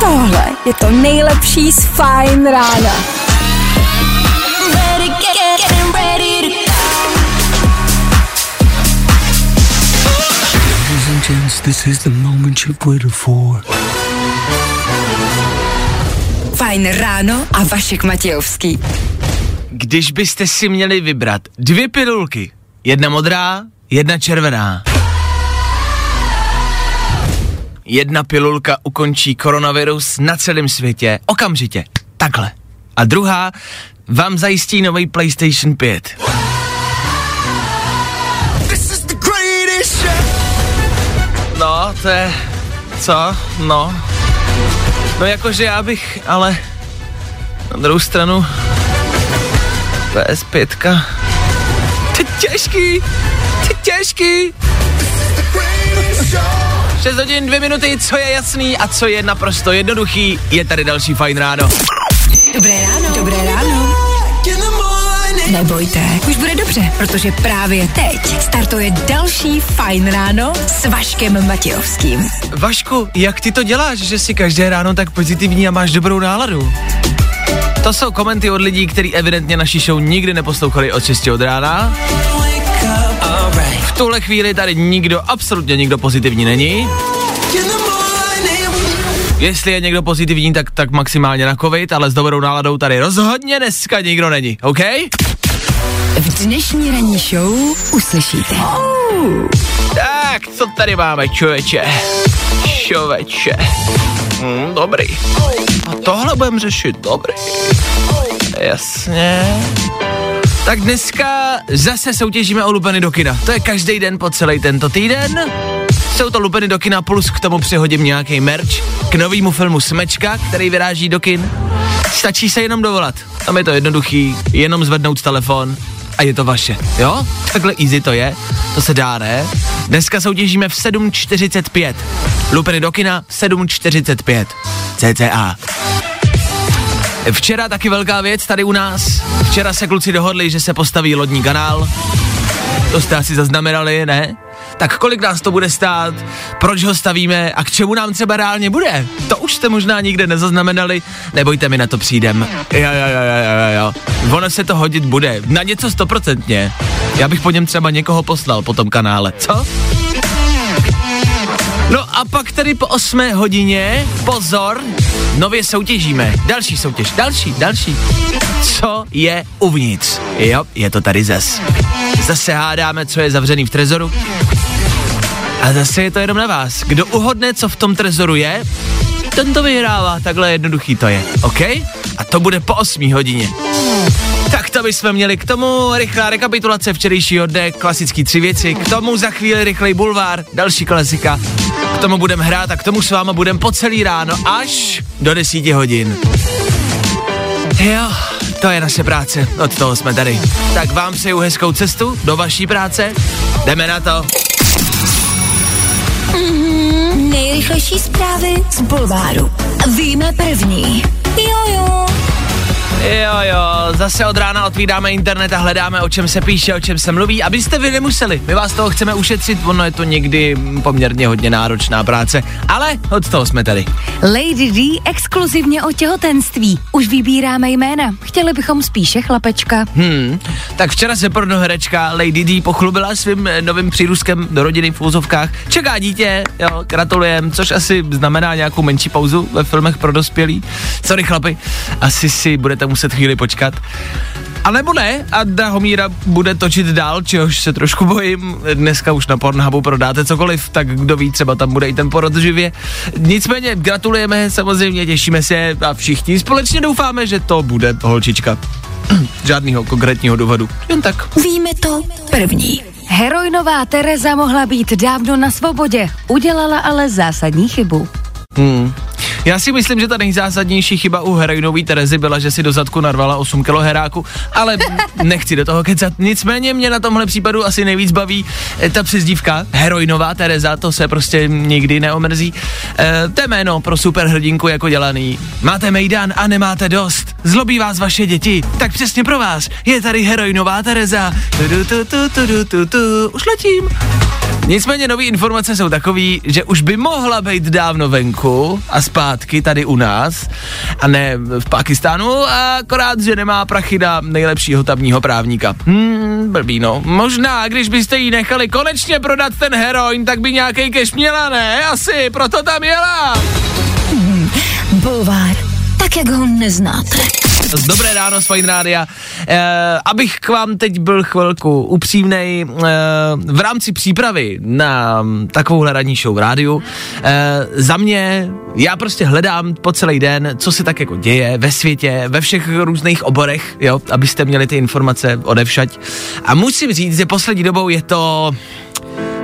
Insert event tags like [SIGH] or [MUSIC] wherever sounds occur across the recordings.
Tohle je to nejlepší z Fajn rána. this is the moment you've waited for. Fajn ráno a Vašek Matějovský. Když byste si měli vybrat dvě pilulky, jedna modrá, jedna červená. Jedna pilulka ukončí koronavirus na celém světě okamžitě, takhle. A druhá vám zajistí nový PlayStation 5. No, to je... Co? No. No jakože já bych, ale... Na druhou stranu... PS5. Ty těžký, ty těžký. 6 hodin, 2 minuty, co je jasný a co je naprosto jednoduchý, je tady další fajn ráno. Dobré ráno. Dobré ráno. Nebojte, už bude dobře, protože právě teď startuje další Fajn ráno s Vaškem Matějovským. Vašku, jak ty to děláš, že jsi každé ráno tak pozitivní a máš dobrou náladu? To jsou komenty od lidí, kteří evidentně naši show nikdy neposlouchali od 6 od rána. V tuhle chvíli tady nikdo, absolutně nikdo pozitivní není. Jestli je někdo pozitivní, tak, tak maximálně na covid, ale s dobrou náladou tady rozhodně dneska nikdo není, OK? V dnešní ranní show uslyšíte. Tak, co tady máme, člověče? Člověče. Hmm, dobrý. A tohle budeme řešit, dobrý. Jasně. Tak dneska zase soutěžíme o lupeny do kina. To je každý den po celý tento týden. Jsou to lupeny do kina plus k tomu přihodím nějaký merch k novému filmu Smečka, který vyráží do kin. Stačí se jenom dovolat. Tam je to jednoduchý, jenom zvednout telefon a je to vaše, jo? Takhle easy to je, to se dá, ne? Dneska soutěžíme v 7.45. Lupeny do kina 7.45. CCA. Včera taky velká věc tady u nás. Včera se kluci dohodli, že se postaví lodní kanál. To jste asi zaznamenali, ne? Tak kolik nás to bude stát, proč ho stavíme a k čemu nám třeba reálně bude? To už jste možná nikde nezaznamenali, nebojte mi na to přijdem. Jo, jo, jo, jo, jo, jo. Ono se to hodit bude, na něco stoprocentně. Já bych po něm třeba někoho poslal po tom kanále, co? No a pak tady po 8 hodině, pozor, nově soutěžíme. Další soutěž, další, další. Co je uvnitř? Jo, je to tady zas. Zase hádáme, co je zavřený v trezoru. A zase je to jenom na vás. Kdo uhodne, co v tom trezoru je, ten to vyhrává, takhle jednoduchý to je, OK? A to bude po 8 hodině. Tak to bychom měli k tomu rychlá rekapitulace včerejšího dne, klasický tři věci, k tomu za chvíli rychlej bulvár, další klasika, tomu budeme hrát a k tomu s váma budeme po celý ráno až do 10 hodin. Jo, to je naše práce, od toho jsme tady. Tak vám přeju hezkou cestu do vaší práce, jdeme na to. Nejrychlejší zprávy z Bulváru. Víme první. Jojo. Jo, jo, zase od rána otvíráme internet a hledáme, o čem se píše, o čem se mluví, abyste vy nemuseli. My vás toho chceme ušetřit, ono je to někdy poměrně hodně náročná práce, ale od toho jsme tady. Lady D exkluzivně o těhotenství. Už vybíráme jména. Chtěli bychom spíše chlapečka. Hmm, tak včera se pornoherečka Lady D pochlubila svým novým přírůstkem do rodiny v úzovkách. Čeká dítě, jo, gratulujem, což asi znamená nějakou menší pauzu ve filmech pro dospělí. Sorry chlapi, asi si budete muset chvíli počkat. A nebo ne, a Drahomíra bude točit dál, čehož se trošku bojím. Dneska už na Pornhubu prodáte cokoliv, tak kdo ví, třeba tam bude i ten porod živě. Nicméně gratulujeme, samozřejmě těšíme se a všichni společně doufáme, že to bude holčička. [CLEARS THROAT] Žádného konkrétního důvodu, jen tak. Víme to první. Heroinová Tereza mohla být dávno na svobodě, udělala ale zásadní chybu. Hmm. Já si myslím, že ta nejzásadnější chyba u heroinové Terezy byla, že si do zadku narvala 8 kg heráku, ale nechci do toho kecat. Nicméně mě na tomhle případu asi nejvíc baví eh, ta přezdívka heroinová Tereza, to se prostě nikdy neomrzí. E, to je jméno pro superhrdinku jako dělaný. Máte mejdan a nemáte dost. Zlobí vás vaše děti. Tak přesně pro vás je tady heroinová Tereza. Tu, tu, tu, tu, tu, tu, tu. Už letím. Nicméně nové informace jsou takový, že už by mohla být dávno venku a zpátky tady u nás a ne v Pakistánu, a akorát, že nemá prachy na nejlepšího tamního právníka. Hmm, blbý no. Možná, když byste jí nechali konečně prodat ten heroin, tak by nějaký cash měla, ne? Asi, proto tam jela. Bulvár, tak jak ho neznáte. Dobré ráno z Fine Rádia. E, abych k vám teď byl chvilku upřímnej, e, v rámci přípravy na takovou ranní show v rádiu, e, za mě, já prostě hledám po celý den, co se tak jako děje ve světě, ve všech různých oborech, jo, abyste měli ty informace odevšať. A musím říct, že poslední dobou je to,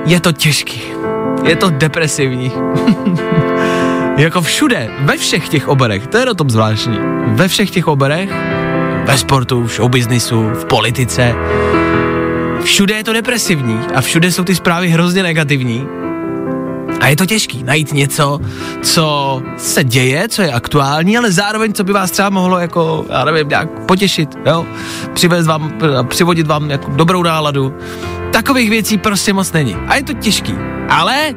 je to těžký. Je to depresivní. [LAUGHS] Jako všude, ve všech těch oborech, to je na tom zvláštní. Ve všech těch oborech, ve sportu, v showbiznisu, v politice, všude je to depresivní a všude jsou ty zprávy hrozně negativní. A je to těžký najít něco, co se děje, co je aktuální, ale zároveň, co by vás třeba mohlo jako, já nevím, nějak potěšit, jo? Přivést vám, přivodit vám jako dobrou náladu. Takových věcí prostě moc není. A je to těžký. Ale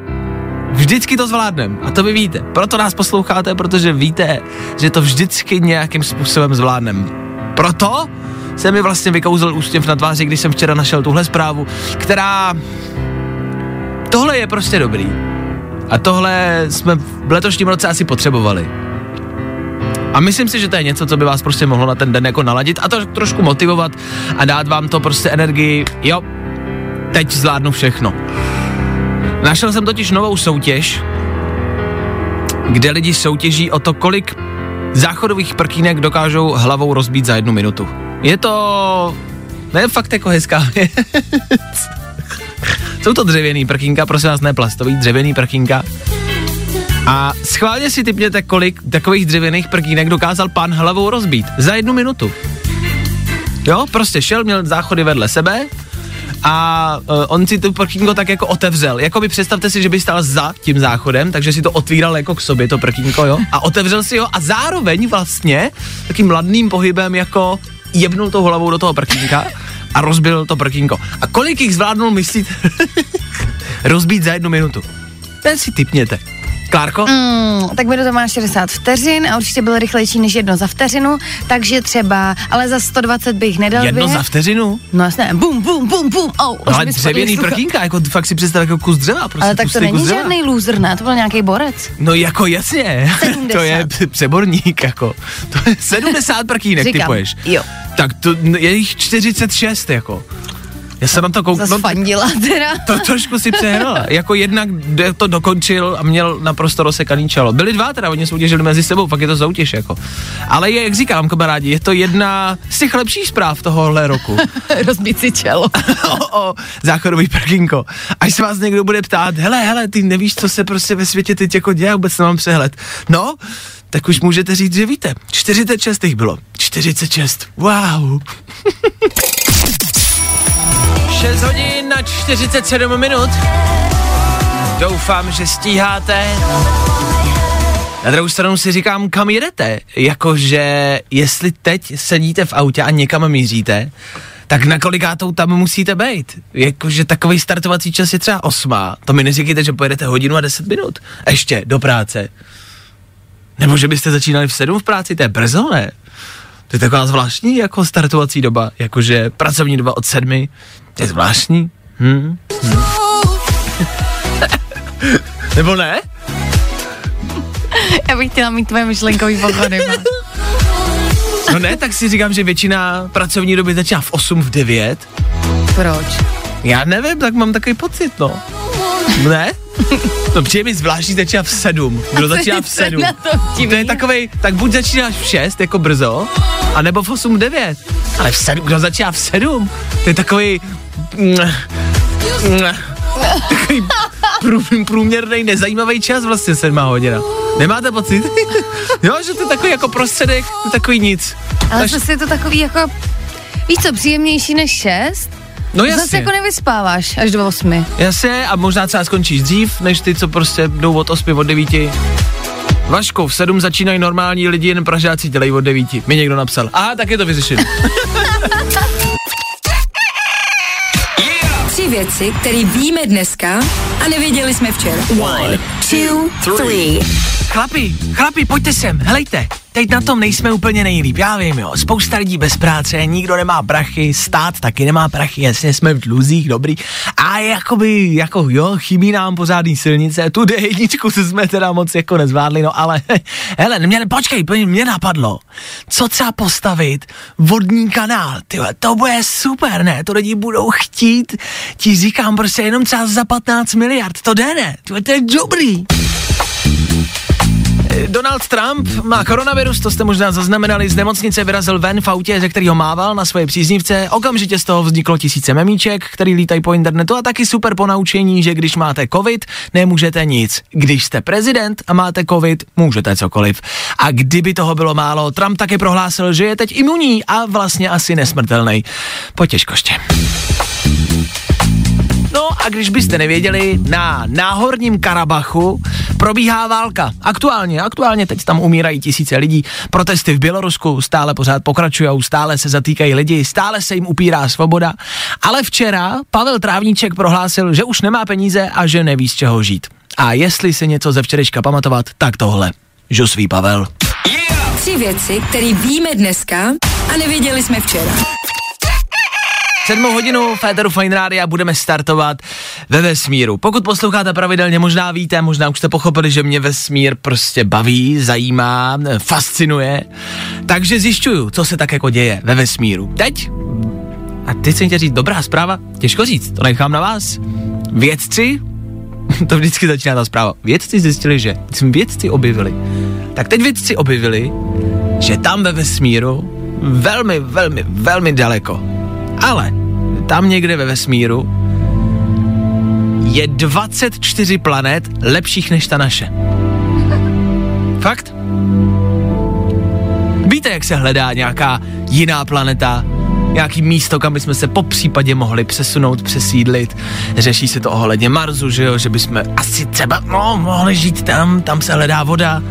Vždycky to zvládneme a to vy víte. Proto nás posloucháte, protože víte, že to vždycky nějakým způsobem zvládneme. Proto se mi vlastně vykouzl úsměv na tváři, když jsem včera našel tuhle zprávu, která... Tohle je prostě dobrý. A tohle jsme v letošním roce asi potřebovali. A myslím si, že to je něco, co by vás prostě mohlo na ten den jako naladit a to trošku motivovat a dát vám to prostě energii. Jo, teď zvládnu všechno. Našel jsem totiž novou soutěž, kde lidi soutěží o to, kolik záchodových prkínek dokážou hlavou rozbít za jednu minutu. Je to... Ne, fakt jako hezká [LAUGHS] věc. Jsou to dřevěný prkínka, prosím vás, ne plastový, dřevěný prkínka. A schválně si typněte, kolik takových dřevěných prkínek dokázal pán hlavou rozbít za jednu minutu. Jo, prostě šel, měl záchody vedle sebe, a uh, on si to prkínko tak jako otevřel. Jako by představte si, že by stál za tím záchodem, takže si to otvíral jako k sobě, to prkínko, jo. A otevřel si ho a zároveň vlastně takým mladným pohybem jako jebnul tou hlavou do toho prkínka a rozbil to prkínko. A kolik jich zvládnul, myslíte, [LAUGHS] rozbít za jednu minutu? Ten si typněte. Klárko? Mm, tak minuta má 60 vteřin a určitě byl rychlejší než jedno za vteřinu, takže třeba, ale za 120 bych nedal Jedno běh. za vteřinu? No jasně, bum, bum, bum, bum, oh, No, ale dřevěný prkínka, jako fakt si představ jako kus dřeva. Prostě Ale tak to není žádný loser, ne? To byl nějaký borec. No jako jasně, 70. [LAUGHS] to je přeborník jako. To je 70 prkínek Říkám, typuješ. jo. Tak to je jich 46 jako. Já jsem na to koukal. Zas fandila teda. [LAUGHS] to trošku si přehrala. Jako jednak to dokončil a měl naprosto rozsekaný čelo. Byli dva teda, oni soutěžili mezi sebou, pak je to soutěž jako. Ale je, jak říkám, kamarádi, je to jedna z těch lepších zpráv tohohle roku. [LAUGHS] Rozbít si čelo. [LAUGHS] o, o záchodový prkínko. Až se vás někdo bude ptát, hele, hele, ty nevíš, co se prostě ve světě teď jako děje, vůbec nemám přehled. No, tak už můžete říct, že víte. 46 jich bylo. 46. Wow. 6 hodin na 47 minut. Doufám, že stíháte. Na druhou stranu si říkám, kam jedete? Jakože jestli teď sedíte v autě a někam míříte, tak na kolikátou tam musíte být. Jakože takový startovací čas je třeba osma. To mi neříkejte, že pojedete hodinu a deset minut. Ještě do práce. Nebo že byste začínali v sedm v práci, to je brzo, ne? To je taková zvláštní jako startovací doba, jakože pracovní doba od sedmi, je zvláštní. Hm? Hm. [LAUGHS] Nebo ne? Já bych chtěla mít tvoje myšlenkový pochody. No ne, tak si říkám, že většina pracovní doby začíná v 8, v 9. Proč? Já nevím, tak mám takový pocit, no. Ne? No přijde mi zvláštní začíná v 7. Kdo začíná v 7? Na tom To je takovej, tak buď začínáš v 6, jako brzo, anebo v 8, 9. Ale v 7, kdo začíná v 7? To je takový... Takový prů- průměrný, nezajímavý čas vlastně sedmá hodina. Nemáte pocit? [LAUGHS] jo, že to je takový jako prostředek, to je takový nic. Ale Až- zase je to takový jako, víš co, příjemnější než 6? No Zase jasně, jako nevyspáváš až do 8. jasně a možná třeba skončíš dřív, než ty, co prostě jdou od 8, od 9. Vašku, v 7 začínají normální lidi, jen Pražáci dělají od 9. Mi někdo napsal. Aha, tak je to vyřešeno. Tři věci, které víme dneska a nevěděli jsme včera. One, two, three. Chlapi, chlapi, pojďte sem, helejte. Teď na tom nejsme úplně nejlíp, já vím, jo. Spousta lidí bez práce, nikdo nemá prachy, stát taky nemá prachy, jasně jsme v dluzích, dobrý. A jakoby, jako jo, chybí nám pořádný silnice, tu D1 se jsme teda moc jako nezvládli, no ale, [LAUGHS] hele, mě, počkej, mě, napadlo, co třeba postavit vodní kanál, tyhle, to bude super, ne, to lidi budou chtít, ti říkám prostě jenom třeba za 15 miliard, to jde, ne, tyhle, to je dobrý. Donald Trump má koronavirus, to jste možná zaznamenali, z nemocnice vyrazil ven v autě, ze kterého mával na svoje příznivce. Okamžitě z toho vzniklo tisíce memíček, který lítají po internetu a taky super ponaučení, že když máte covid, nemůžete nic. Když jste prezident a máte covid, můžete cokoliv. A kdyby toho bylo málo, Trump taky prohlásil, že je teď imunní a vlastně asi nesmrtelný. Po těžkoště. No a když byste nevěděli, na náhorním Karabachu probíhá válka. Aktuálně, aktuálně teď tam umírají tisíce lidí. Protesty v Bělorusku stále pořád pokračují, stále se zatýkají lidi, stále se jim upírá svoboda. Ale včera Pavel Trávníček prohlásil, že už nemá peníze a že neví z čeho žít. A jestli si něco ze včerejška pamatovat, tak tohle. Žusví Pavel. Tři věci, které víme dneska a nevěděli jsme včera. Sedmou hodinu Féteru Fine Rádia budeme startovat ve vesmíru. Pokud posloucháte pravidelně, možná víte, možná už jste pochopili, že mě vesmír prostě baví, zajímá, fascinuje. Takže zjišťuju, co se tak jako děje ve vesmíru. Teď? A teď jsem chtěl říct, dobrá zpráva? Těžko říct, to nechám na vás. Vědci, [LAUGHS] to vždycky začíná ta zpráva, vědci zjistili, že, vědci objevili. Tak teď vědci objevili, že tam ve vesmíru, velmi, velmi, velmi daleko, ale tam někde ve vesmíru je 24 planet lepších než ta naše. Fakt? Víte, jak se hledá nějaká jiná planeta, nějaký místo, kam bychom se po případě mohli přesunout, přesídlit. Řeší se to ohledně Marsu, že jo, že bychom asi třeba, no, mohli žít tam, tam se hledá voda.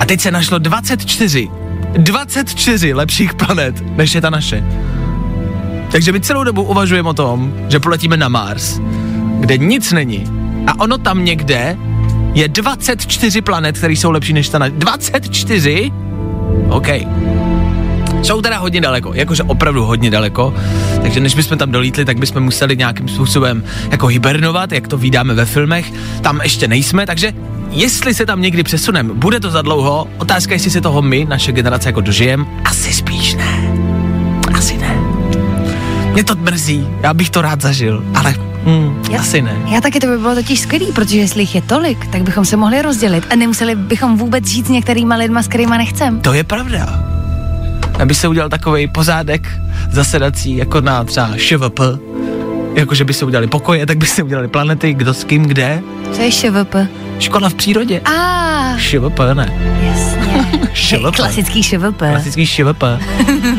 A teď se našlo 24, 24 lepších planet, než je ta naše. Takže my celou dobu uvažujeme o tom, že poletíme na Mars, kde nic není. A ono tam někde je 24 planet, které jsou lepší než ta naše. 24? OK. Jsou teda hodně daleko, jakože opravdu hodně daleko, takže než bychom tam dolítli, tak bychom museli nějakým způsobem jako hibernovat, jak to vydáme ve filmech, tam ještě nejsme, takže jestli se tam někdy přesuneme, bude to za dlouho, otázka, jestli se toho my, naše generace, jako dožijem, asi spíš ne. Mě to mrzí, já bych to rád zažil, ale mm, Já- asi ne. Já taky to by bylo totiž skvělý, protože jestli jich je tolik, tak bychom se mohli rozdělit a nemuseli bychom vůbec žít s některýma lidma, s kterýma nechcem. To je pravda. Aby se udělal takový pozádek zasedací, jako na třeba ŠVP, jakože by se udělali pokoje, tak by se udělali planety, kdo s kým, kde. Co je ŠVP? Škola v přírodě. A, ŠVP, ne. jasně. [LAUGHS] ŠVP. Klasický ŠVP. Klasický ŠVP. [LAUGHS]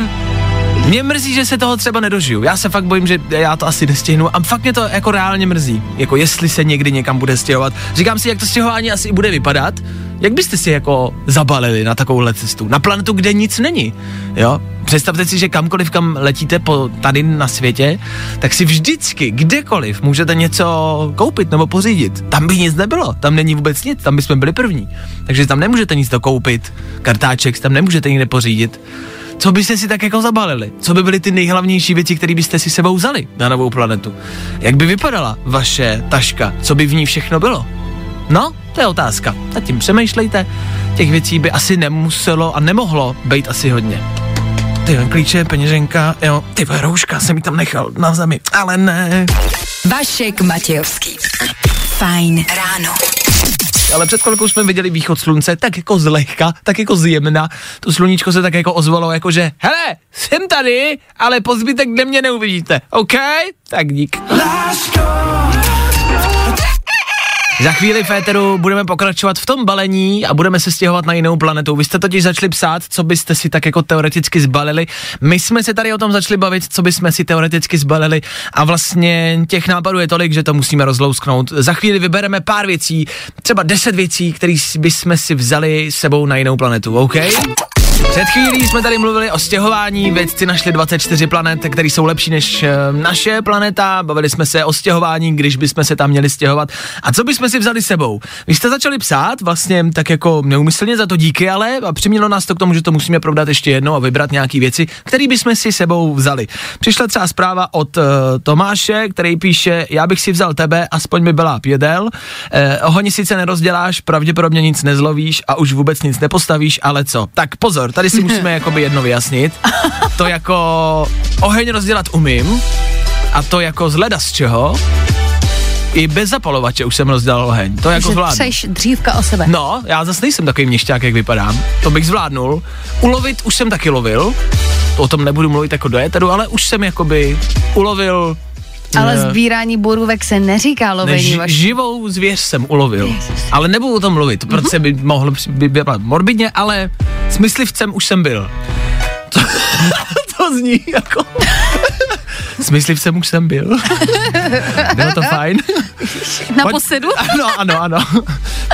Mě mrzí, že se toho třeba nedožiju. Já se fakt bojím, že já to asi nestihnu a fakt mě to jako reálně mrzí. Jako jestli se někdy někam bude stěhovat. Říkám si, jak to stěhování asi bude vypadat. Jak byste si jako zabalili na takovouhle cestu? Na planetu, kde nic není. Jo? Představte si, že kamkoliv, kam letíte po tady na světě, tak si vždycky, kdekoliv můžete něco koupit nebo pořídit. Tam by nic nebylo, tam není vůbec nic, tam bychom byli první. Takže tam nemůžete nic dokoupit, kartáček tam nemůžete nikde pořídit. Co byste si tak jako zabalili? Co by byly ty nejhlavnější věci, které byste si sebou vzali na novou planetu? Jak by vypadala vaše taška? Co by v ní všechno bylo? No, to je otázka. Nad tím přemýšlejte. Těch věcí by asi nemuselo a nemohlo být asi hodně. Ty klíče, peněženka, jo, ty rouška jsem mi tam nechal na zemi, ale ne. Vašek Matějovský. Fajn ráno. Ale před chvilkou jsme viděli východ slunce, tak jako zlehka, tak jako zjemna. To sluníčko se tak jako ozvalo, jako že, hele, jsem tady, ale po zbytek dne mě neuvidíte, OK? Tak dík. Lásko, Za chvíli Féteru budeme pokračovat v tom balení a budeme se stěhovat na jinou planetu. Vy jste totiž začali psát, co byste si tak jako teoreticky zbalili. My jsme se tady o tom začali bavit, co bychom si teoreticky zbalili a vlastně těch nápadů je tolik, že to musíme rozlousknout. Za chvíli vybereme pár věcí, třeba deset věcí, které bychom si vzali sebou na jinou planetu, OK? Před chvílí jsme tady mluvili o stěhování, vědci našli 24 planet, které jsou lepší než e, naše planeta, bavili jsme se o stěhování, když bychom se tam měli stěhovat. A co bychom si vzali sebou? Vy jste začali psát, vlastně tak jako neumyslně za to díky, ale a přimělo nás to k tomu, že to musíme probrat ještě jednou a vybrat nějaké věci, které bychom si sebou vzali. Přišla třeba zpráva od uh, Tomáše, který píše, já bych si vzal tebe, aspoň by byla pědel. Eh, ohoni sice nerozděláš, pravděpodobně nic nezlovíš a už vůbec nic nepostavíš, ale co? Tak pozor, tady si musíme jakoby jedno vyjasnit. To jako oheň rozdělat umím a to jako z leda z čeho. I bez zapalovače už jsem rozdělal oheň. To jako Že zvládnu. třeš dřívka o sebe. No, já zase nejsem takový měšťák, jak vypadám. To bych zvládnul. Ulovit už jsem taky lovil. O tom nebudu mluvit jako do éteru, ale už jsem jakoby ulovil Ale sbírání borůvek se neříká ne, lovení ži, vaš. živou zvěř jsem ulovil. Ale nebudu o tom mluvit, protože by mohlo by by morbidně, ale s myslivcem už jsem byl. To, [LAUGHS] to zní jako... S myslivcem už jsem byl. [LAUGHS] Bylo to fajn. Na Pojď- posedu? [LAUGHS] Ano, ano, ano.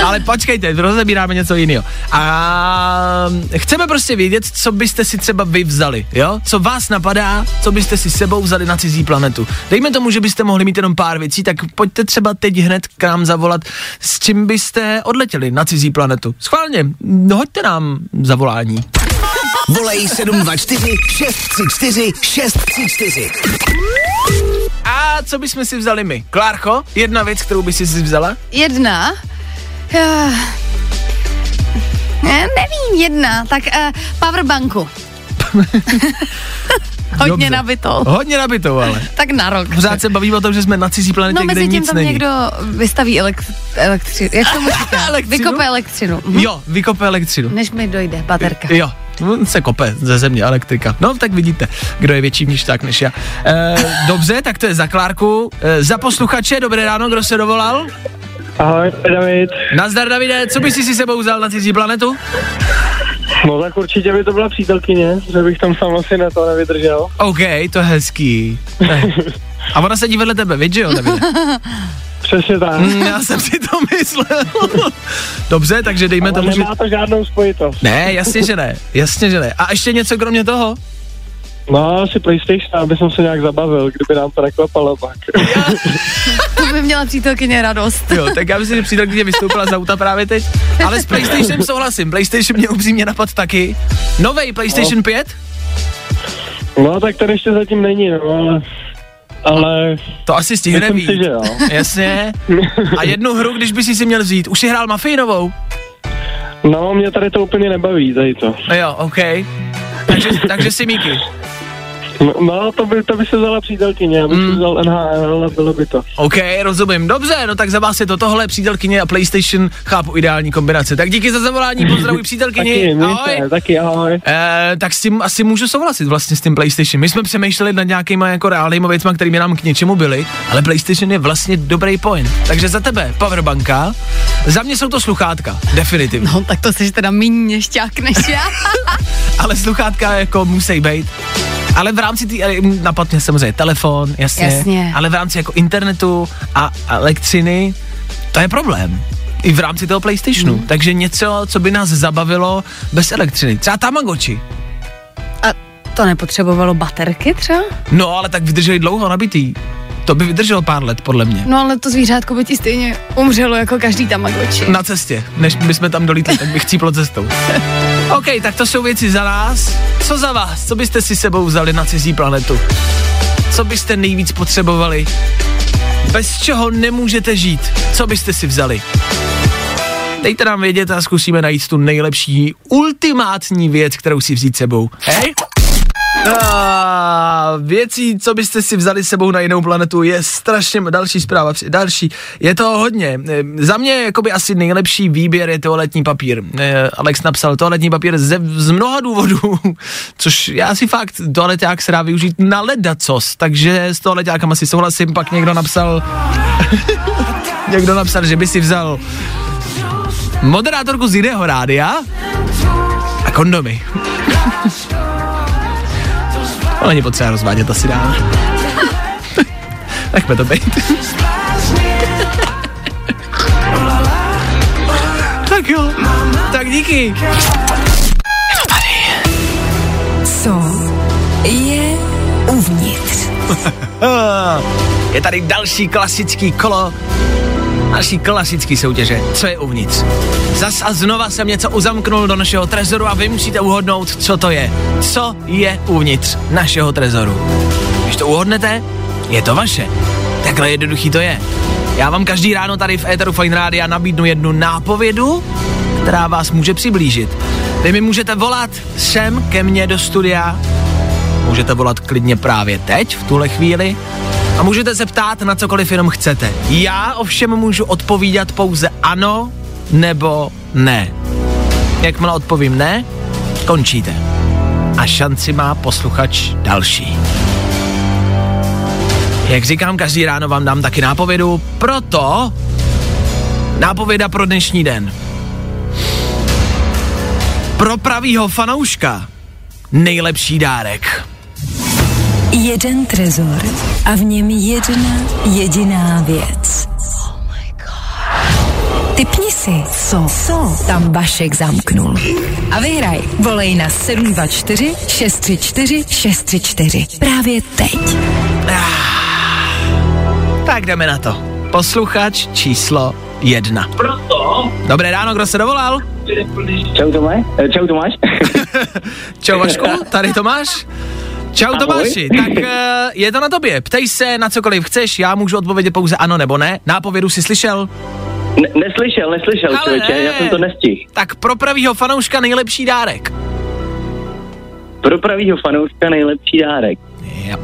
Ale počkejte, rozebíráme něco jiného. A chceme prostě vědět, co byste si třeba vy vzali, jo? Co vás napadá, co byste si sebou vzali na cizí planetu. Dejme tomu, že byste mohli mít jenom pár věcí, tak pojďte třeba teď hned k nám zavolat, s čím byste odletěli na cizí planetu. Schválně, hoďte nám zavolání. Volej 724 634 634. A co bychom si vzali my? Klárko, jedna věc, kterou by si si vzala? Jedna. Uh, nevím, jedna. Tak uh, powerbanku. [LAUGHS] Hodně Dobře. nabitou. Hodně nabitou, ale. Tak na rok. Pořád se bavíme o tom, že jsme na cizí planetě, No kde mezi tím nic tam není. někdo vystaví elekt- elektřinu. Jak to [LAUGHS] říká? Elektřinu? Vykope elektřinu. Mhm. Jo, vykope elektřinu. Než mi dojde baterka. Jo, on se kope ze země elektrika. No, tak vidíte, kdo je větší tak než já. E, dobře, tak to je za Klárku. E, za posluchače, dobré ráno, kdo se dovolal? Ahoj, David. Nazdar, Davide, co bys si sebou vzal na cizí planetu? No tak určitě by to byla přítelkyně, že bych tam sám asi na to nevydržel. OK, to je hezký. Ne. A ona sedí vedle tebe, víš, že jo, Davide? [LAUGHS] Přesně tak. Mm, já jsem si to myslel. [LAUGHS] Dobře, takže dejme Ale tomu, že... nemá to žádnou spojitost. Ne, jasně, že ne, jasně, že ne. A ještě něco kromě toho? No, asi PlayStation, aby jsem se nějak zabavil, kdyby nám to neklapalo pak. [LAUGHS] To by měla přítelkyně radost. Jo, tak já myslím, že přítelkyně vystoupila z auta právě teď. Ale s PlayStationem souhlasím. PlayStation mě upřímně napad taky. Novej PlayStation 5? No, tak ten ještě zatím není, no, ale... Ale To asi stihne víc. si, že jo. [LAUGHS] Jasně. A jednu hru, když by si si měl vzít. Už si hrál Mafii novou? No, mě tady to úplně nebaví, tady to. Jo, OK. Takže, takže si Míky. No, no to, by, to by se vzala přítelkyně, abych Mm. si vzal NHL a bylo by to. OK, rozumím. Dobře, no tak za vás je to tohle, přítelkyně a PlayStation, chápu ideální kombinace. Tak díky za zavolání, [LAUGHS] pozdravuj přítelkyni. Taky, Ahoj. mějte, taky ahoj. Eh, tak s tím asi můžu souhlasit vlastně s tím PlayStation. My jsme přemýšleli nad nějakýma jako reálnýma věcmi, které nám k něčemu byly, ale PlayStation je vlastně dobrý point. Takže za tebe powerbanka, za mě jsou to sluchátka, definitivně. No, tak to jsi teda méně měšťák než já. [LAUGHS] Ale sluchátka jako musí být. Ale v rámci té, napadne samozřejmě telefon, jasně, Jasně. ale v rámci jako internetu a elektřiny, to je problém. I v rámci toho PlayStationu. Hmm. Takže něco, co by nás zabavilo bez elektřiny. Třeba Tamagotchi. A to nepotřebovalo baterky třeba? No, ale tak vydrželi dlouho nabitý. To by vydrželo pár let, podle mě. No ale to zvířátko by ti stejně umřelo jako každý tamagotchi. Na cestě, než bychom tam dolítli, tak bych cíplo cestou. [LAUGHS] OK, tak to jsou věci za nás. Co za vás? Co byste si sebou vzali na cizí planetu? Co byste nejvíc potřebovali? Bez čeho nemůžete žít? Co byste si vzali? Dejte nám vědět a zkusíme najít tu nejlepší, ultimátní věc, kterou si vzít sebou. Hej? A věcí, co byste si vzali sebou na jinou planetu, je strašně další zpráva, další. Je to hodně. E, Za mě jakoby asi nejlepší výběr je toaletní papír. E, Alex napsal toaletní papír ze, z mnoha důvodů, [LAUGHS] což já si fakt toaleťák se dá využít na ledacos, takže s toaleťákama si souhlasím, pak někdo napsal [LAUGHS] někdo napsal, že by si vzal moderátorku z jiného rádia a kondomy. [LAUGHS] Ale není potřeba rozvádět asi dál. Nechme to být. tak jo, tak díky. Co je uvnitř? [LAUGHS] Je tady další klasický kolo naší klasický soutěže. Co je uvnitř? Zas a znova jsem něco uzamknul do našeho trezoru a vy musíte uhodnout, co to je. Co je uvnitř našeho trezoru? Když to uhodnete, je to vaše. Takhle jednoduchý to je. Já vám každý ráno tady v Eteru Fine Rádia nabídnu jednu nápovědu, která vás může přiblížit. Vy mi můžete volat sem ke mně do studia, můžete volat klidně právě teď, v tuhle chvíli, a můžete se ptát na cokoliv jenom chcete. Já ovšem můžu odpovídat pouze ano nebo ne. Jakmile odpovím ne, končíte. A šanci má posluchač další. Jak říkám, každý ráno vám dám taky nápovědu, proto nápověda pro dnešní den. Pro pravýho fanouška nejlepší dárek. Jeden trezor a v něm jedna jediná věc. Typni si, co, co tam Vašek zamknul. A vyhraj. Volej na 724 634 634. Právě teď. Tak jdeme na to. Posluchač číslo jedna. Proto. Dobré ráno, kdo se dovolal? Čau Tomáš. Čau Tomáš. [LAUGHS] Čau Vašku, tady Tomáš. Čau Ahoj. Tomáši, tak eh, je to na tobě. Ptej se na cokoliv chceš, já můžu odpovědět pouze ano nebo ne. Nápovědu si slyšel? Ne- neslyšel, neslyšel, Ale člověče, ne. já jsem to nestihl. Tak pro pravýho fanouška nejlepší dárek. Pro pravýho fanouška nejlepší dárek. Yep.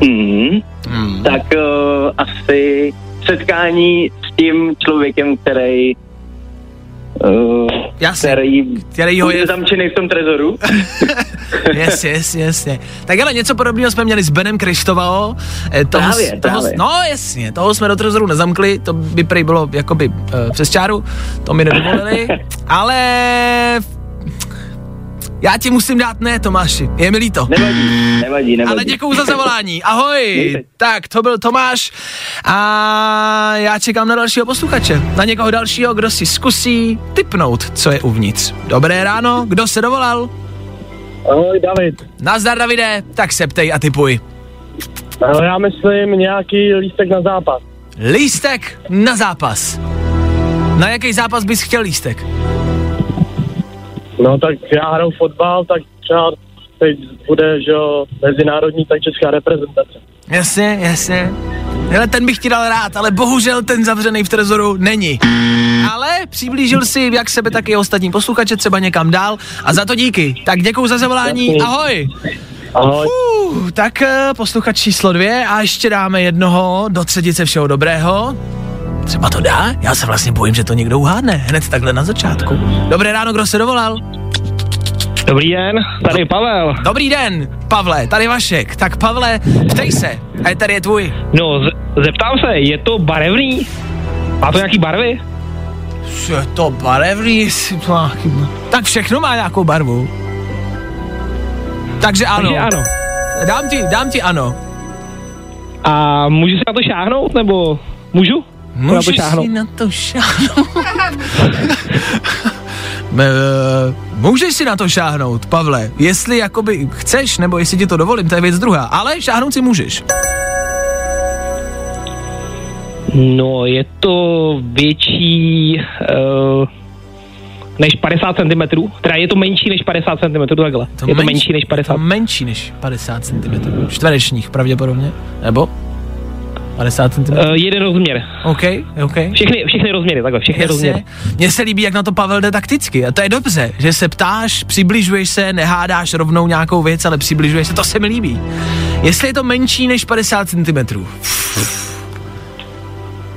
Mhm. Mm. Tak uh, asi setkání s tím člověkem, který uh, Jasně. který, Který ho je- zamčený v tom trezoru. [LAUGHS] Yes, yes, jasně. Tak ale něco podobného jsme měli s Benem Kristovao. Eh, Toho, Právě, toho, právě. No jasně, toho jsme do trezoru nezamkli, to by prý bylo jakoby uh, přes čáru, to mi nedovolili, [LAUGHS] ale já ti musím dát ne, Tomáši, je mi líto. Nevadí, nevadí, nevadí. Ale děkuju za zavolání. Ahoj. [LAUGHS] Mějte. Tak, to byl Tomáš a já čekám na dalšího posluchače. Na někoho dalšího, kdo si zkusí typnout, co je uvnitř. Dobré ráno, kdo se dovolal? Ahoj, David. Nazdar, Davide, tak se ptej a typuj. No, já myslím nějaký lístek na zápas. Lístek na zápas. Na jaký zápas bys chtěl lístek? No tak já hraju fotbal, tak třeba teď bude, že jo, mezinárodní, tak česká reprezentace. Jasně, jasně. Hele, ten bych ti dal rád, ale bohužel ten zavřený v trezoru není. Ale přiblížil si jak sebe, tak i ostatní posluchače třeba někam dál a za to díky. Tak děkuji za zavolání, Jasný. ahoj. Ahoj. Uh, tak eh, posluchač číslo dvě a ještě dáme jednoho do třetice všeho dobrého. Třeba to dá? Já se vlastně bojím, že to někdo uhádne hned takhle na začátku. Dobré ráno, kdo se dovolal? Dobrý den, tady Pavel. Dobrý den, Pavle, tady Vašek. Tak Pavle, ptej se, a tady je tvůj. No, z- zeptám se, je to barevný? Má to nějaký barvy? Je to barevný. Tak všechno má nějakou barvu. Takže ano. Takže ano. Dám ti, dám ti ano. A můžu si na to šáhnout, nebo můžu? To Můžeš si na to šáhnout. [LAUGHS] Eh, Můžeš si na to šáhnout, Pavle, jestli jakoby chceš, nebo jestli ti to dovolím, to je věc druhá, ale šáhnout si můžeš. No, je to větší uh, než 50 cm. Teda je to menší než 50 cm, takhle. je to menší než 50 To menší než 50 cm. Čtverečních pravděpodobně, nebo? 50 cm. Uh, jeden rozměr. OK, OK. Všechny, všechny rozměry, takhle, všechny rozměry. Jasně. Mně se líbí, jak na to Pavel jde takticky. A to je dobře, že se ptáš, přibližuješ se, nehádáš rovnou nějakou věc, ale přibližuješ se, to se mi líbí. Jestli je to menší než 50 cm.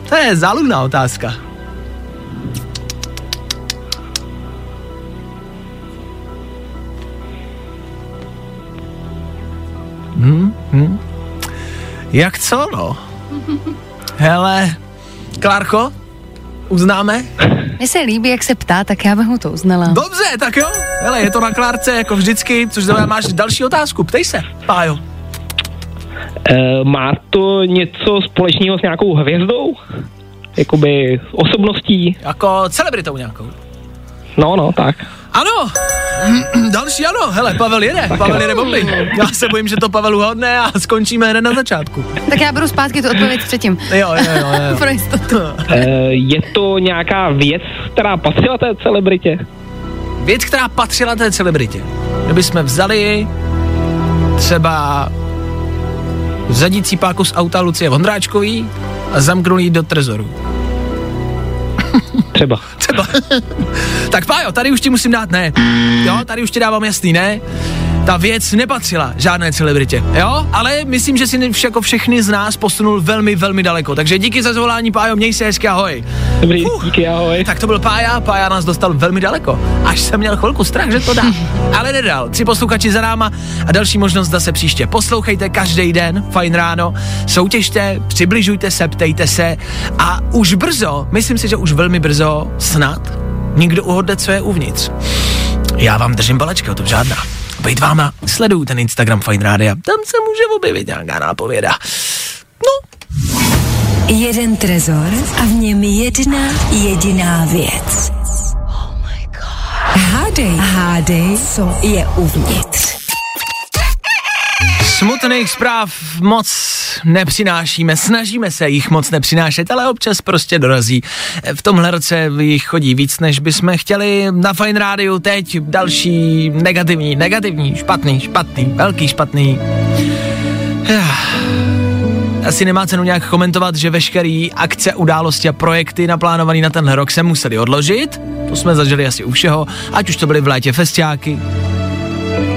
To je záludná otázka. Hmm, hmm. Jak co, no? Hele, Klárko, uznáme? Mně se líbí, jak se ptá, tak já bych mu to uznala. Dobře, tak jo. Hele, je to na Klárce jako vždycky, což znamená, máš další otázku. Ptej se, Pájo. Uh, má to něco společného s nějakou hvězdou? Jakoby osobností? Jako celebritou nějakou. No, no, tak. Ano, [CLEARS THROAT] další ano, hele, Pavel jede, Pavel jede bomby. Já se bojím, že to Pavel uhodne a skončíme hned na začátku. Tak já budu zpátky tu odpověď předtím. Jo, jo, jo, jo. [LAUGHS] Pro jistotu. Uh, je to nějaká věc, která patřila té celebritě? Věc, která patřila té celebritě. Kdybychom vzali třeba zadní cípáku z auta Lucie Vondráčkový a zamknuli ji do trezoru. Třeba. [LAUGHS] Třeba. tak Pájo, tady už ti musím dát ne. Jo, tady už ti dávám jasný ne. Ta věc nepatřila žádné celebritě, jo? Ale myslím, že si vš- jako všechny z nás posunul velmi, velmi daleko. Takže díky za zvolání, Pájo, měj se hezky, ahoj. Dobrý, díky, ahoj. Tak to byl Pája, Pája nás dostal velmi daleko. Až jsem měl chvilku strach, že to dá. [LAUGHS] Ale nedal. Tři posluchači za náma a další možnost zase příště. Poslouchejte každý den, fajn ráno, soutěžte, přibližujte se, ptejte se a už brzo, myslím si, že už velmi brzo, snad, někdo uhodne, co je uvnitř. Já vám držím palečky, o tom žádná. Bejt váma, sleduju ten Instagram Fine Rádia, tam se může objevit nějaká nápověda. No, Jeden trezor a v něm jedna jediná věc. Hádej, hádej, co je uvnitř. Smutných zpráv moc nepřinášíme, snažíme se jich moc nepřinášet, ale občas prostě dorazí. V tomhle roce jich chodí víc, než bychom chtěli. Na Fine Rádiu teď další negativní, negativní, špatný, špatný, velký špatný. [SIGHS] Asi nemá cenu nějak komentovat, že veškeré akce, události a projekty naplánované na tenhle rok se museli odložit. To jsme zažili asi u všeho, ať už to byly v létě festiáky,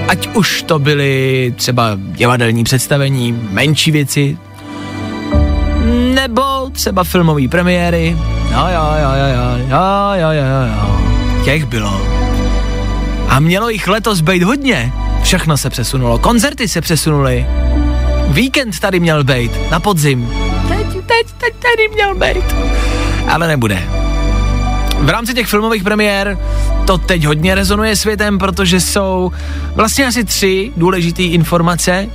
Ať už to byly třeba divadelní představení, menší věci, nebo třeba filmové premiéry. Jo, jo, jo, jo, jo, jo, jo, jo, jo, těch bylo. A mělo jich letos být hodně. Všechno se přesunulo, koncerty se přesunuly. Víkend tady měl být, na podzim. Teď, teď, teď tady měl být. Ale nebude. V rámci těch filmových premiér to teď hodně rezonuje světem, protože jsou vlastně asi tři důležité informace.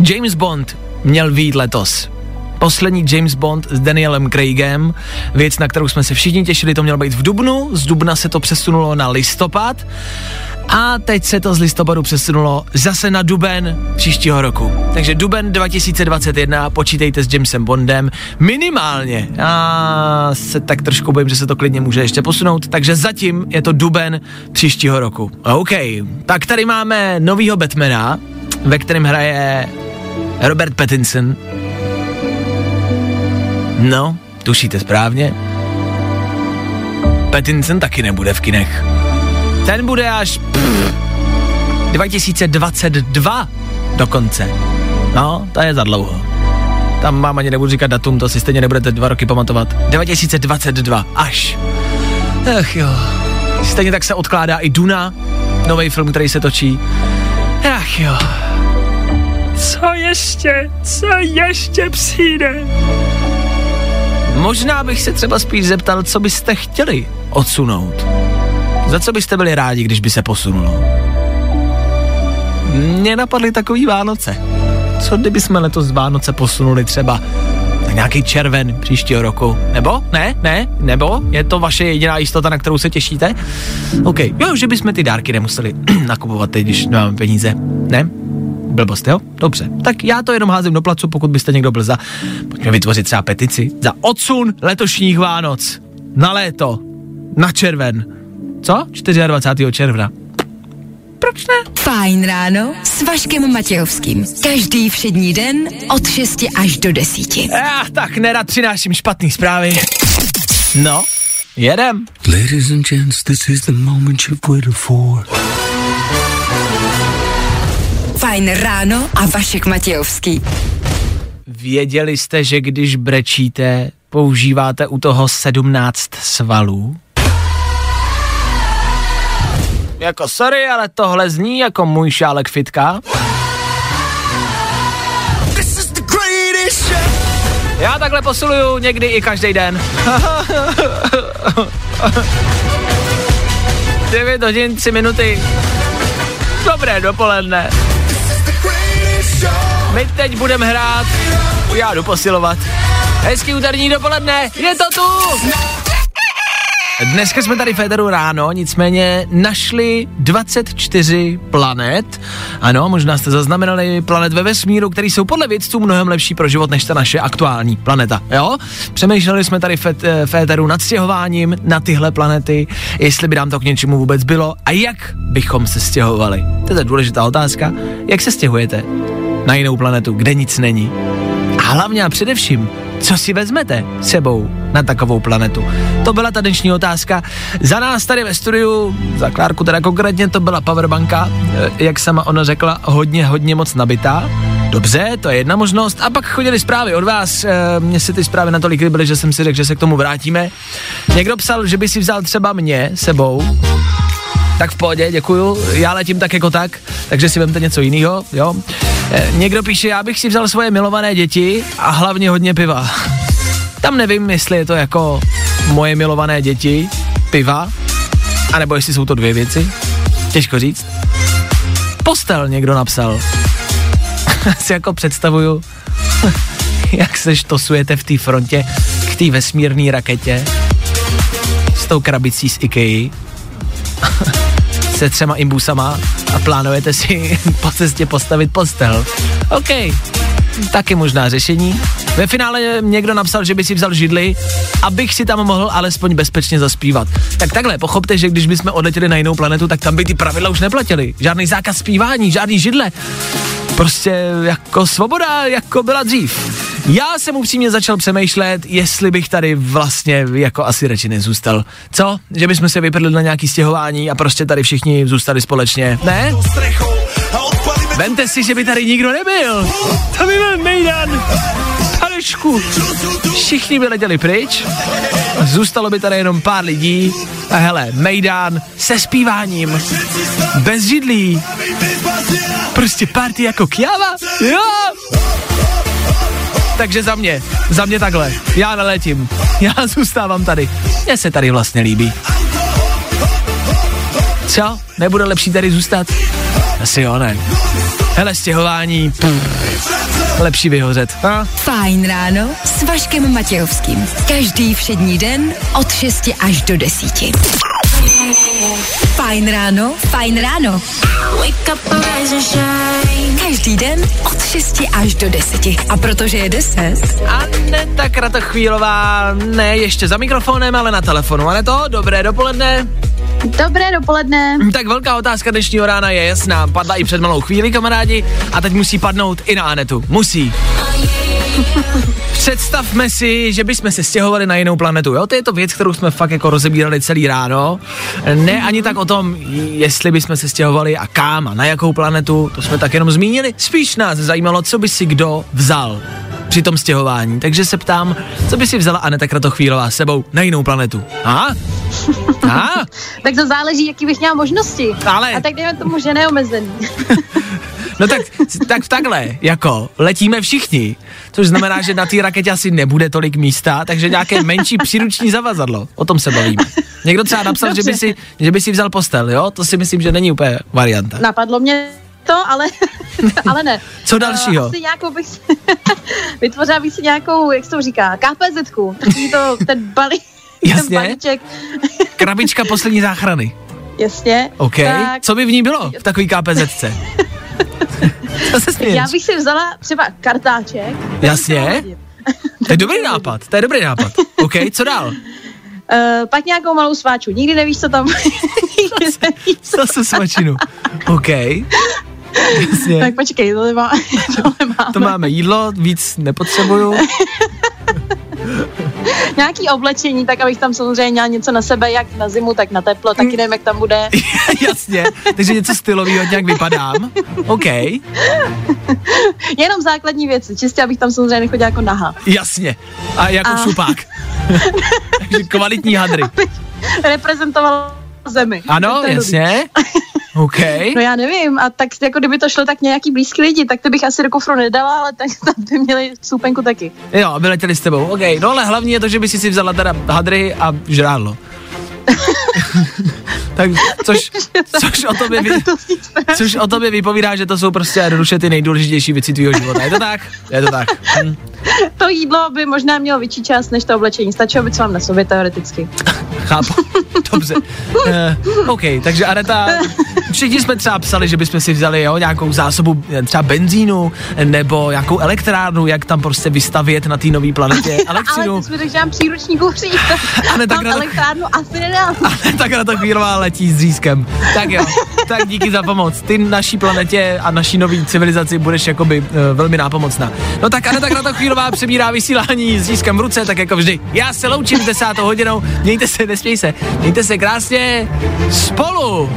James Bond měl výjít letos. Poslední James Bond s Danielem Craigem, věc, na kterou jsme se všichni těšili, to mělo být v Dubnu, z Dubna se to přesunulo na listopad a teď se to z listopadu přesunulo zase na duben příštího roku. Takže duben 2021, počítejte s Jamesem Bondem minimálně. Já se tak trošku bojím, že se to klidně může ještě posunout, takže zatím je to duben příštího roku. OK, tak tady máme novýho Batmana, ve kterém hraje Robert Pattinson. No, tušíte správně. Pattinson taky nebude v kinech. Ten bude až pff, 2022 dokonce. No, to je za dlouho. Tam vám ani nebudu říkat datum, to si stejně nebudete dva roky pamatovat. 2022, až. Ach jo. Stejně tak se odkládá i Duna, nový film, který se točí. Ach jo. Co ještě? Co ještě přijde? Možná bych se třeba spíš zeptal, co byste chtěli odsunout. Za co byste byli rádi, když by se posunulo? Mně napadly takový Vánoce. Co kdyby jsme letos Vánoce posunuli třeba na nějaký červen příštího roku? Nebo? Ne? Ne? Nebo? Je to vaše jediná jistota, na kterou se těšíte? OK. Jo, že bychom ty dárky nemuseli [CLEARS THROAT] nakupovat teď, když nemáme peníze. Ne? Blbost, jo? Dobře. Tak já to jenom házím do placu, pokud byste někdo byl za. Pojďme vytvořit třeba petici. Za odsun letošních Vánoc. Na léto. Na červen. Co? 24. června. Proč ne? Fajn ráno s Vaškem Matějovským. Každý všední den od 6 až do 10. Já tak nerad přináším špatný zprávy. No, jedem. Ladies and gents, this is the moment you've waited for. Fajn ráno a Vašek Matějovský. Věděli jste, že když brečíte, používáte u toho 17 svalů? Jako sorry, ale tohle zní jako můj šálek fitka. Já takhle posiluju někdy i každý den. [LAUGHS] 9 hodin, 3 minuty. Dobré dopoledne. My teď budeme hrát, já jdu posilovat. Hezký úterní dopoledne, je to tu! Dneska jsme tady v Féteru ráno, nicméně našli 24 planet. Ano, možná jste zaznamenali planet ve vesmíru, který jsou podle vědců mnohem lepší pro život než ta naše aktuální planeta. Jo? Přemýšleli jsme tady v Féteru nad stěhováním na tyhle planety, jestli by nám to k něčemu vůbec bylo a jak bychom se stěhovali. To je důležitá otázka. Jak se stěhujete na jinou planetu, kde nic není? A hlavně a především, co si vezmete sebou na takovou planetu? To byla ta dnešní otázka. Za nás tady ve studiu, za Klárku teda konkrétně, to byla powerbanka, eh, jak sama ona řekla, hodně, hodně moc nabitá. Dobře, to je jedna možnost. A pak chodili zprávy od vás. E, mně se ty zprávy natolik líbily, že jsem si řekl, že se k tomu vrátíme. Někdo psal, že by si vzal třeba mě sebou. Tak v pohodě, děkuju. Já letím tak jako tak, takže si vemte něco jiného, jo. E, někdo píše, já bych si vzal svoje milované děti a hlavně hodně piva. Tam nevím, jestli je to jako moje milované děti, piva, anebo jestli jsou to dvě věci. Těžko říct. Postel někdo napsal. [LAUGHS] si jako představuju, [LAUGHS] jak se štosujete v té frontě k té vesmírné raketě s tou krabicí z IKEA [LAUGHS] se třema imbusama a plánujete si [LAUGHS] po cestě postavit postel. OK, taky možná řešení. Ve finále někdo napsal, že by si vzal židli, abych si tam mohl alespoň bezpečně zaspívat. Tak takhle, pochopte, že když bychom odletěli na jinou planetu, tak tam by ty pravidla už neplatily. Žádný zákaz zpívání, žádný židle. Prostě jako svoboda, jako byla dřív. Já jsem upřímně začal přemýšlet, jestli bych tady vlastně jako asi radši nezůstal. Co? Že bychom se vyprdli na nějaký stěhování a prostě tady všichni zůstali společně. Ne? Vemte si, že by tady nikdo nebyl. To by byl Mejdan. Panešku. Všichni by letěli pryč. Zůstalo by tady jenom pár lidí. A hele, Mejdán se zpíváním. Bez židlí. Prostě party jako kjava. Jo! Takže za mě, za mě takhle. Já neletím. Já [LAUGHS] zůstávám tady. Mně se tady vlastně líbí. Co? Nebude lepší tady zůstat? Asi jo, ne. Hele, stěhování, pff, lepší vyhořet. A? Fajn ráno s Vaškem Matějovským. Každý všední den od 6 až do 10. Fajn ráno, fajn ráno. Wake up and rise and shine. Každý den od 6 až do 10. A protože je 10, Aneta Kratochvílová, ne ještě za mikrofonem, ale na telefonu. Ale to, dobré dopoledne. Dobré dopoledne. Tak velká otázka dnešního rána je jasná. Padla i před malou chvíli, kamarádi, a teď musí padnout i na Anetu. Musí. Představme si, že bychom se stěhovali na jinou planetu, jo? To je to věc, kterou jsme fakt jako rozebírali celý ráno. Ne ani tak o tom, jestli bychom se stěhovali a kam a na jakou planetu, to jsme tak jenom zmínili. Spíš nás zajímalo, co by si kdo vzal při tom stěhování. Takže se ptám, co by si vzala Aneta Kratochvílová s sebou na jinou planetu? A? A? [LAUGHS] Tak to záleží, jaký bych měla možnosti. Ale- A tak dejme tomu, že neomezený. [LAUGHS] No tak, tak takhle, jako letíme všichni, což znamená, že na té raketě asi nebude tolik místa, takže nějaké menší příruční zavazadlo, o tom se bavíme. Někdo třeba napsal, že by, si, že by si vzal postel, jo? To si myslím, že není úplně varianta. Napadlo mě to, ale, [LAUGHS] ale ne. Co dalšího? Asi nějakou bych si, [LAUGHS] vytvořila bych si nějakou, jak se to říká, KPZku. Takový to, ten balí, Jasně. ten balíček. [LAUGHS] Krabička poslední záchrany. Jasně. OK. Tak, Co by v ní bylo v takový KPZce? Co se směješ? já bych si vzala třeba kartáček. Jasně. To je dobrý nápad, to je dobrý nápad. OK, co dál? Uh, pak nějakou malou sváču. Nikdy nevíš, co tam. Nikdy nevíš, co Zase svačinu. OK. Jasně. Tak počkej, to nemá, to nemá. To máme jídlo, víc nepotřebuju. [LAUGHS] Nějaký oblečení, tak abych tam samozřejmě měla něco na sebe, jak na zimu, tak na teplo, taky nevím, jak tam bude. [LAUGHS] Jasně, takže něco stylového, nějak vypadám. OK, [LAUGHS] Jenom základní věci, čistě, abych tam samozřejmě nechodila jako naha. jasně. A jako A- šupák. takže kvalitní hadry. Reprezentovala zemi. Ano, jasně. OK. No já nevím, a tak jako kdyby to šlo tak nějaký blízký lidi, tak to bych asi do kufru nedala, ale tak [LAUGHS] tam by měli soupenku taky. Jo, aby letěli s tebou, OK. No ale hlavně je to, že by si si vzala teda hadry a žrádlo. [LAUGHS] tak, což, což, o tobě vy, což o tobě vypovídá, že to jsou prostě jednoduše ty nejdůležitější věci tvýho života. Je to tak? Je to tak. Hm. To jídlo by možná mělo větší čas než to oblečení. Stačilo by, co mám na sobě teoreticky. Chápu. [LAUGHS] Dobře. Uh, OK, takže Aneta, všichni jsme třeba psali, že bychom si vzali jo, nějakou zásobu eh, třeba benzínu nebo nějakou elektrárnu, jak tam prostě vystavět na té nové planetě [LAUGHS] elektřinu. Ale ty jsi mi řekl, že mám příruční kouřík, Ale tak mám to- elektrárnu asi nedám. tak na to chvílová letí s řízkem. Tak jo, tak díky za pomoc. Ty naší planetě a naší nový civilizaci budeš jakoby uh, velmi nápomocná. No tak Aneta na to chvílová přebírá vysílání s řízkem v ruce, tak jako vždy. Já se loučím s desátou hodinou, mějte se, nesměj se, mějte se krásně spolu.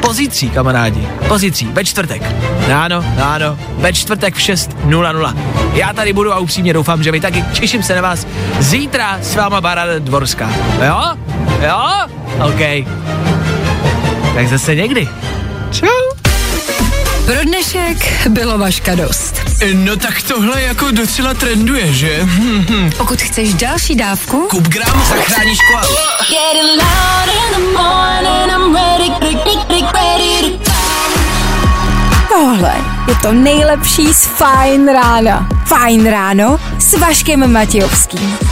Pozítří, kamarádi, pozítří, ve čtvrtek. Ráno, ráno, ve čtvrtek v 6.00. Já tady budu a upřímně doufám, že vy taky. Těším se na vás. Zítra s váma Bára Dvorská. Jo? Jo? OK. Tak zase někdy. Čau. Pro dnešek bylo vaška dost. No tak tohle jako docela trenduje, že? Hm, [LAUGHS] Pokud chceš další dávku, Kup gram, zachráníš koalu. Getting loud in the morning, I'm ready, ready, ready to Tohle je to nejlepší z Fajn rána. Fajn ráno s Vaškem Matějovským.